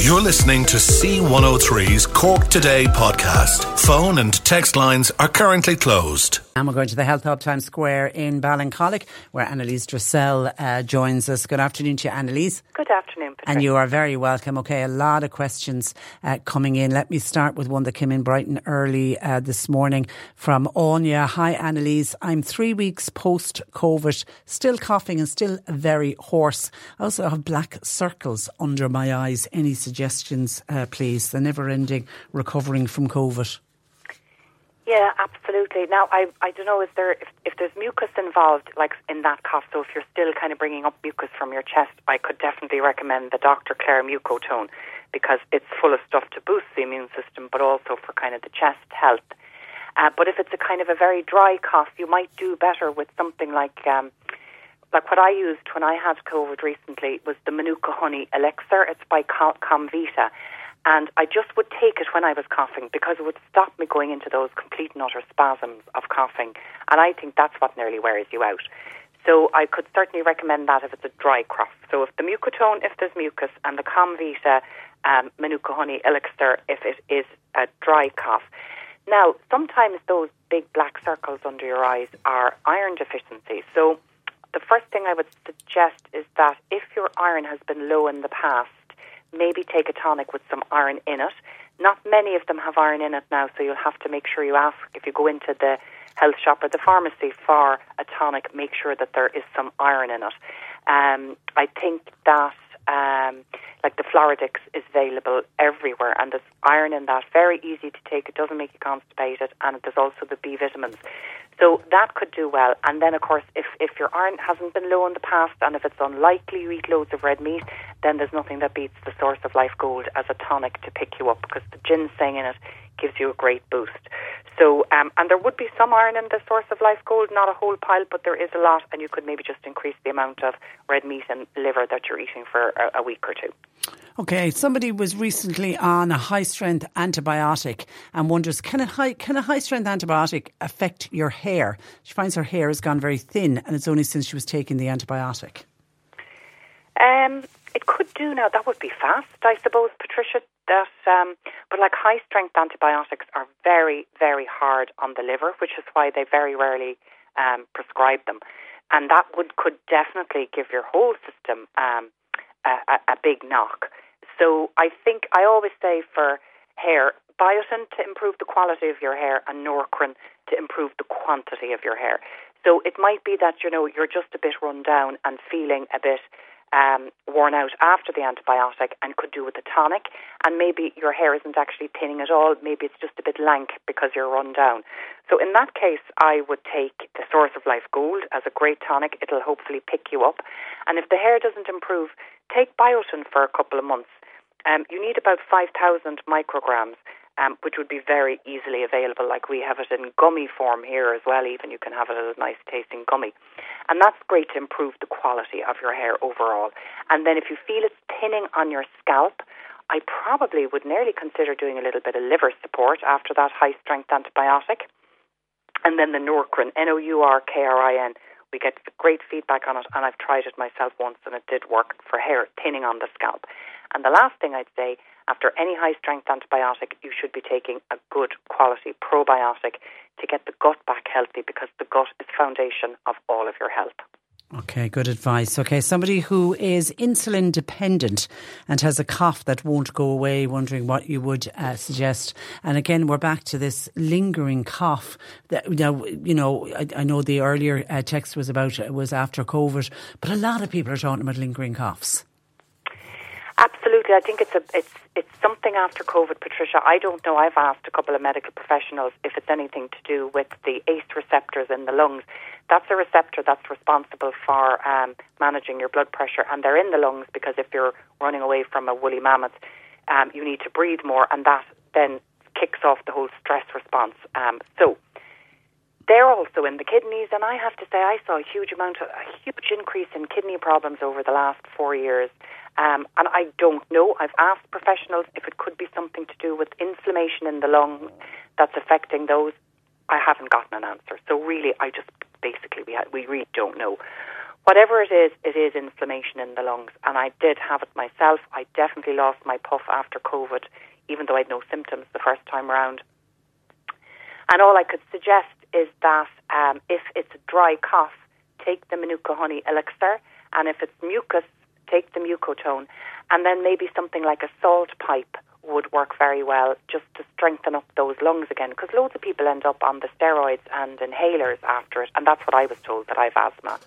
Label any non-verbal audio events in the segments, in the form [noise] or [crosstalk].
You're listening to C103's Cork Today podcast. Phone and text lines are currently closed. And we're going to the Health Hub Times Square in Ballincollig, where Anneliese Dressel uh, joins us. Good afternoon to you, Anneliese. Good afternoon, Patricia. And you are very welcome. Okay, a lot of questions uh, coming in. Let me start with one that came in Brighton early uh, this morning from Anya. Hi, Anneliese. I'm three weeks post COVID, still coughing and still very hoarse. I also have black circles under my eyes. Any suggestions, uh, please? The never ending recovering from COVID. Yeah, absolutely. Now, I I don't know, is there if, if there's mucus involved, like in that cough? So if you're still kind of bringing up mucus from your chest, I could definitely recommend the Dr. Clare Mucotone because it's full of stuff to boost the immune system, but also for kind of the chest health. Uh, but if it's a kind of a very dry cough, you might do better with something like. Um, like what I used when I had COVID recently was the Manuka honey elixir. It's by Com- Comvita. And I just would take it when I was coughing because it would stop me going into those complete and utter spasms of coughing. And I think that's what nearly wears you out. So I could certainly recommend that if it's a dry cough. So if the Mucotone, if there's mucus, and the Comvita um, Manuka honey elixir, if it is a dry cough. Now, sometimes those big black circles under your eyes are iron deficiency. So the first thing I would suggest is that if your iron has been low in the past, maybe take a tonic with some iron in it. Not many of them have iron in it now, so you'll have to make sure you ask if you go into the health shop or the pharmacy for a tonic, make sure that there is some iron in it. Um, I think that um, like the Floradix is available everywhere, and there's iron in that. Very easy to take. It doesn't make you constipated, and there's also the B vitamins. So that could do well. And then, of course, if, if your iron hasn't been low in the past and if it's unlikely you eat loads of red meat, then there's nothing that beats the source of life gold as a tonic to pick you up because the ginseng in it gives you a great boost. So, um, and there would be some iron in the source of life gold, not a whole pile, but there is a lot, and you could maybe just increase the amount of red meat and liver that you're eating for a, a week or two. Okay, somebody was recently on a high strength antibiotic and wonders can a high can a high strength antibiotic affect your hair? She finds her hair has gone very thin, and it's only since she was taking the antibiotic. Um, it could do now. That would be fast, I suppose, Patricia. that, um, but like high strength antibiotics are very, very hard on the liver, which is why they very rarely um, prescribe them. And that would could definitely give your whole system um, a, a, big knock. So I think I always say for hair, biotin to improve the quality of your hair and Nourkrin to improve the quantity of your hair. So it might be that you know you're just a bit run down and feeling a bit um, worn out after the antibiotic and could do with a tonic. And maybe your hair isn't actually thinning at all. Maybe it's just a bit lank because you're run down. So in that case, I would take the Source of Life Gold as a great tonic. It'll hopefully pick you up. And if the hair doesn't improve, take biotin for a couple of months. Um, you need about 5,000 micrograms um, which would be very easily available. Like we have it in gummy form here as well. Even you can have it as a nice tasting gummy, and that's great to improve the quality of your hair overall. And then if you feel it's thinning on your scalp. I probably would nearly consider doing a little bit of liver support after that high strength antibiotic. And then the Nourkrin, N O U R K R I N, we get great feedback on it, and I've tried it myself once, and it did work for hair thinning on the scalp. And the last thing I'd say after any high strength antibiotic, you should be taking a good quality probiotic to get the gut back healthy because the gut is foundation of all of your health. Okay, good advice. Okay, somebody who is insulin dependent and has a cough that won't go away, wondering what you would uh, suggest. And again, we're back to this lingering cough. That now, you know, I, I know the earlier uh, text was about was after COVID, but a lot of people are talking about lingering coughs. Absolutely, I think it's a it's it's something after COVID, Patricia. I don't know. I've asked a couple of medical professionals if it's anything to do with the ACE receptors in the lungs. That's a receptor that's responsible for um, managing your blood pressure, and they're in the lungs because if you're running away from a woolly mammoth, um, you need to breathe more, and that then kicks off the whole stress response. Um, so they're also in the kidneys, and I have to say I saw a huge amount, of, a huge increase in kidney problems over the last four years. Um, and I don't know. I've asked professionals if it could be something to do with inflammation in the lungs that's affecting those. I haven't gotten an answer. So really, I just basically we we really don't know. Whatever it is, it is inflammation in the lungs, and I did have it myself. I definitely lost my puff after COVID, even though I had no symptoms the first time around. And all I could suggest is that um, if it's a dry cough, take the Manuka honey elixir, and if it's mucus, take the mucotone, and then maybe something like a salt pipe would work very well just to strengthen up those lungs again because loads of people end up on the steroids and inhalers after it and that's what I was told that I've asthma.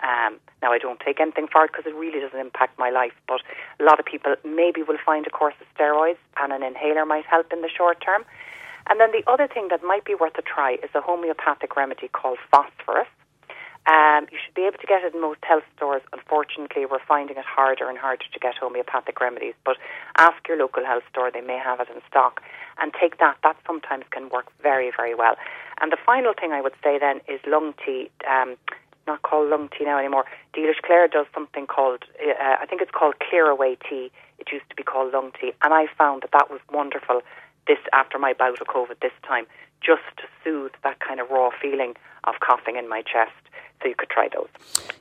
Um, now I don't take anything for it because it really doesn't impact my life but a lot of people maybe will find a course of steroids and an inhaler might help in the short term and then the other thing that might be worth a try is a homeopathic remedy called phosphorus um, you should be able to get it in most health stores. Unfortunately, we're finding it harder and harder to get homeopathic remedies. But ask your local health store; they may have it in stock, and take that. That sometimes can work very, very well. And the final thing I would say then is lung tea. Um, not called lung tea now anymore. Dealish Clare does something called, uh, I think it's called Clear Away Tea. It used to be called lung tea, and I found that that was wonderful. This after my bout of COVID this time, just to soothe that kind of raw feeling of coughing in my chest so you could try those.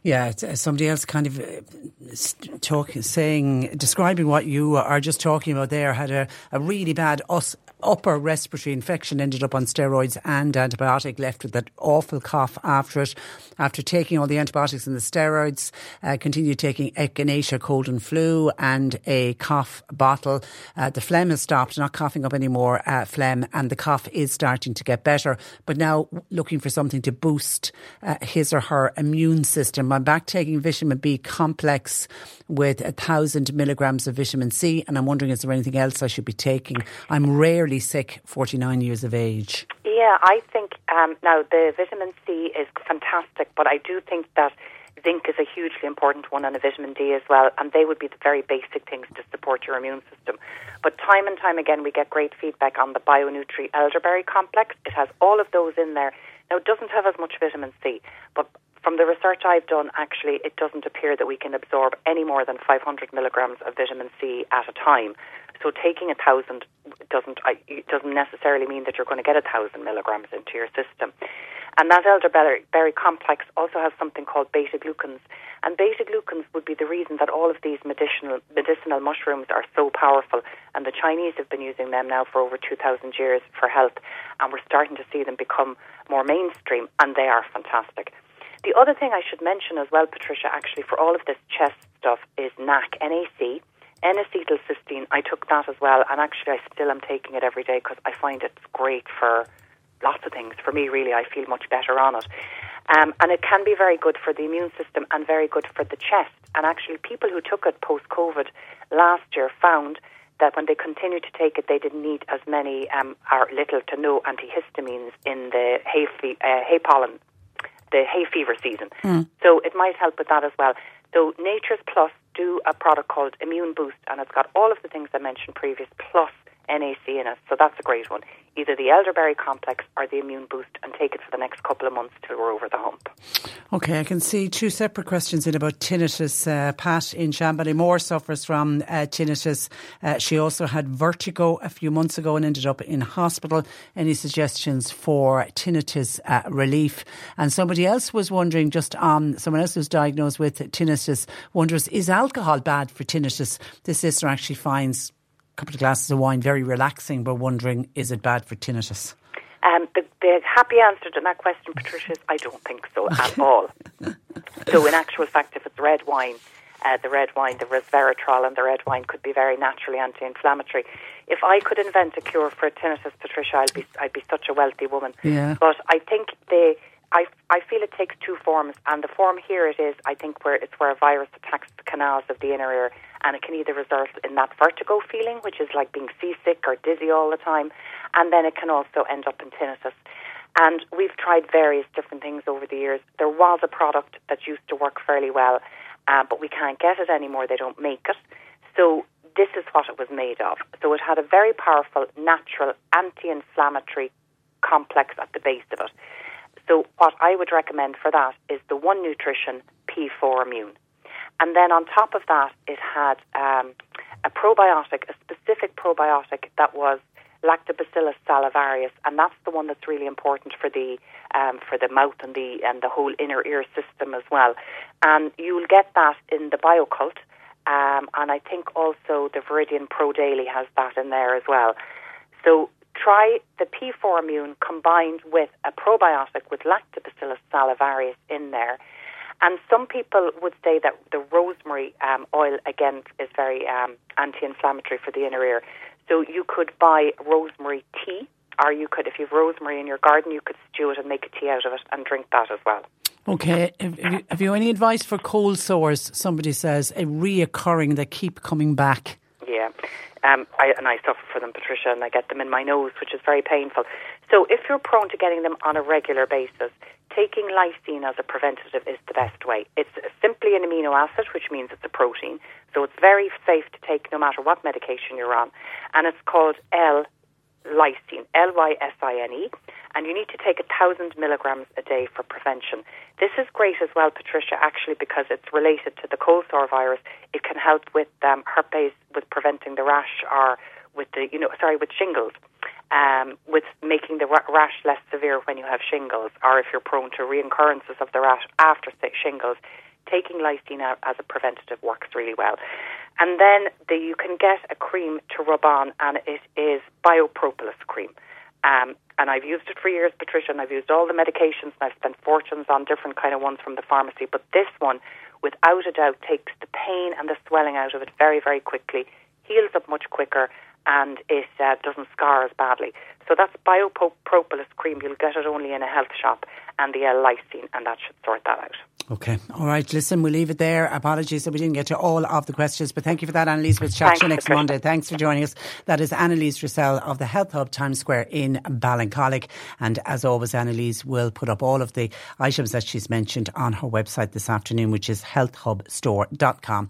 Yeah, uh, somebody else kind of uh, talking, saying, describing what you are just talking about there had a, a really bad us upper respiratory infection, ended up on steroids and antibiotic, left with that awful cough after it. After taking all the antibiotics and the steroids, uh, continued taking echinacea cold and flu and a cough bottle. Uh, the phlegm has stopped, not coughing up anymore, uh, phlegm, and the cough is starting to get better. But now looking for something to boost uh, his or her immune system. I'm back taking vitamin B complex with a thousand milligrams of vitamin C, and I'm wondering is there anything else I should be taking? I'm rarely sick, 49 years of age. Yeah, I think um, now the vitamin C is fantastic, but I do think that zinc is a hugely important one and a vitamin D as well, and they would be the very basic things to support your immune system. But time and time again, we get great feedback on the BioNutri elderberry complex. It has all of those in there. Now, it doesn't have as much vitamin C, but from the research I've done, actually, it doesn't appear that we can absorb any more than 500 milligrams of vitamin C at a time. So taking a thousand doesn't doesn't necessarily mean that you're going to get a thousand milligrams into your system. And that elderberry complex also has something called beta glucans, And beta glucans would be the reason that all of these medicinal medicinal mushrooms are so powerful. And the Chinese have been using them now for over 2,000 years for health. And we're starting to see them become more mainstream, and they are fantastic. The other thing I should mention as well, Patricia, actually, for all of this chest stuff is NAC, NAC. N-acetylcysteine, I took that as well, and actually I still am taking it every day because I find it's great for lots of things. For me, really, I feel much better on it. Um, and it can be very good for the immune system and very good for the chest. And actually, people who took it post COVID last year found that when they continued to take it, they didn't need as many um, or little to no antihistamines in the hay, fe- uh, hay pollen, the hay fever season. Mm. So it might help with that as well. So Nature's Plus do a product called Immune Boost, and it's got all of the things I mentioned previous, plus NAC in it. So that's a great one. Either the elderberry complex or the immune boost and take it for the next couple of months till we're over the hump. Okay, I can see two separate questions in about tinnitus. Uh, Pat in Shanballymore suffers from uh, tinnitus. Uh, she also had vertigo a few months ago and ended up in hospital. Any suggestions for tinnitus uh, relief? And somebody else was wondering, just on someone else who's diagnosed with tinnitus, wonders is alcohol bad for tinnitus? This sister actually finds couple of glasses of wine, very relaxing, but wondering is it bad for tinnitus? Um, the, the, happy answer to that question, Patricia, is I don't think so at [laughs] all. so, in actual fact, if it's red wine, uh, the red wine, the resveratrol and the red wine could be very naturally anti-inflammatory. If I could invent a cure for tinnitus, Patricia, I'd be I'd be such a wealthy woman. Yeah. But I think the I, I feel it takes two forms, and the form here it is, I think, where it's where a virus attacks the canals of the inner ear, and it can either result in that vertigo feeling, which is like being seasick or dizzy all the time, and then it can also end up in tinnitus. And we've tried various different things over the years. There was a product that used to work fairly well, uh, but we can't get it anymore. They don't make it. So this is what it was made of. So it had a very powerful, natural, anti-inflammatory complex at the base of it. So what I would recommend for that is the One Nutrition P4 Immune. And then on top of that, it had um, a probiotic, a specific probiotic that was Lactobacillus salivarius, and that's the one that's really important for the um, for the mouth and the and the whole inner ear system as well. And you'll get that in the Bio-Kult, um, and I think also the Viridian Pro Daily has that in there as well. So try the P4 Immune combined with a probiotic with Lactobacillus salivarius in there. And some people would say that the rosemary um, oil, again, is very um, anti inflammatory for the inner ear. So you could buy rosemary tea, or you could, if you have rosemary in your garden, you could stew it and make a tea out of it and drink that as well. Okay. Have, you, have you any advice for cold sores? Somebody says a reoccurring, they keep coming back. Yeah. Um, I, and I suffer for them, Patricia, and I get them in my nose, which is very painful. So if you're prone to getting them on a regular basis, taking lysine as a preventative is the best way. It's simply an amino acid, which means it's a protein, so it's very safe to take no matter what medication you're on. And it's called L lysine, L Y S I N E, and you need to take a thousand milligrams a day for prevention. This is great as well, Patricia, actually, because it's related to the cold sore virus. It can help with um, herpes, with preventing the rash, or with the, you know, sorry, with shingles. Um, with making the rash less severe when you have shingles, or if you're prone to reoccurrences of the rash after shingles, taking lysine out as a preventative works really well. And then the, you can get a cream to rub on, and it is biopropolis cream. Um, and I've used it for years, Patricia, and I've used all the medications, and I've spent fortunes on different kind of ones from the pharmacy. But this one, without a doubt, takes the pain and the swelling out of it very, very quickly, heals up much quicker, and it uh, doesn't scar as badly. So that's biopropolis cream. You'll get it only in a health shop, and the L-lysine, and that should sort that out. Okay. All right. Listen, we'll leave it there. Apologies that we didn't get to all of the questions, but thank you for that, Anneliese. We'll chat to you next Monday. Thanks for joining us. That is Anneliese Dressel of the Health Hub Times Square in Ballincollig. And as always, Anneliese will put up all of the items that she's mentioned on her website this afternoon, which is healthhubstore.com.